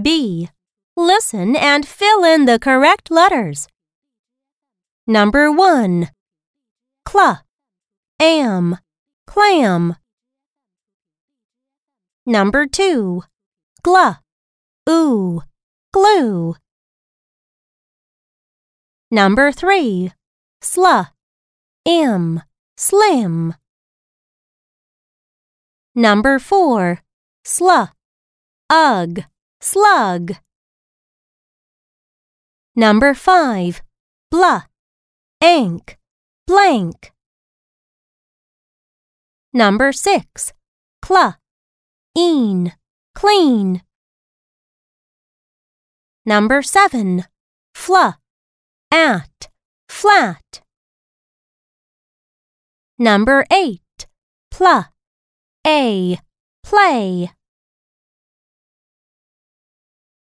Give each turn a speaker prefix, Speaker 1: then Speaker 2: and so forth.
Speaker 1: B. Listen and fill in the correct letters. Number 1. Cla, am, clam. Number 2. Gla, oo, glue. Number 3. Sla, im, slim. Number 4. Sla, ug, slug. Number 5. Blah, ink, blank. Number 6. Cla, een, clean. Number 7. Fla, at, flat. Number 8. Pla, a, play.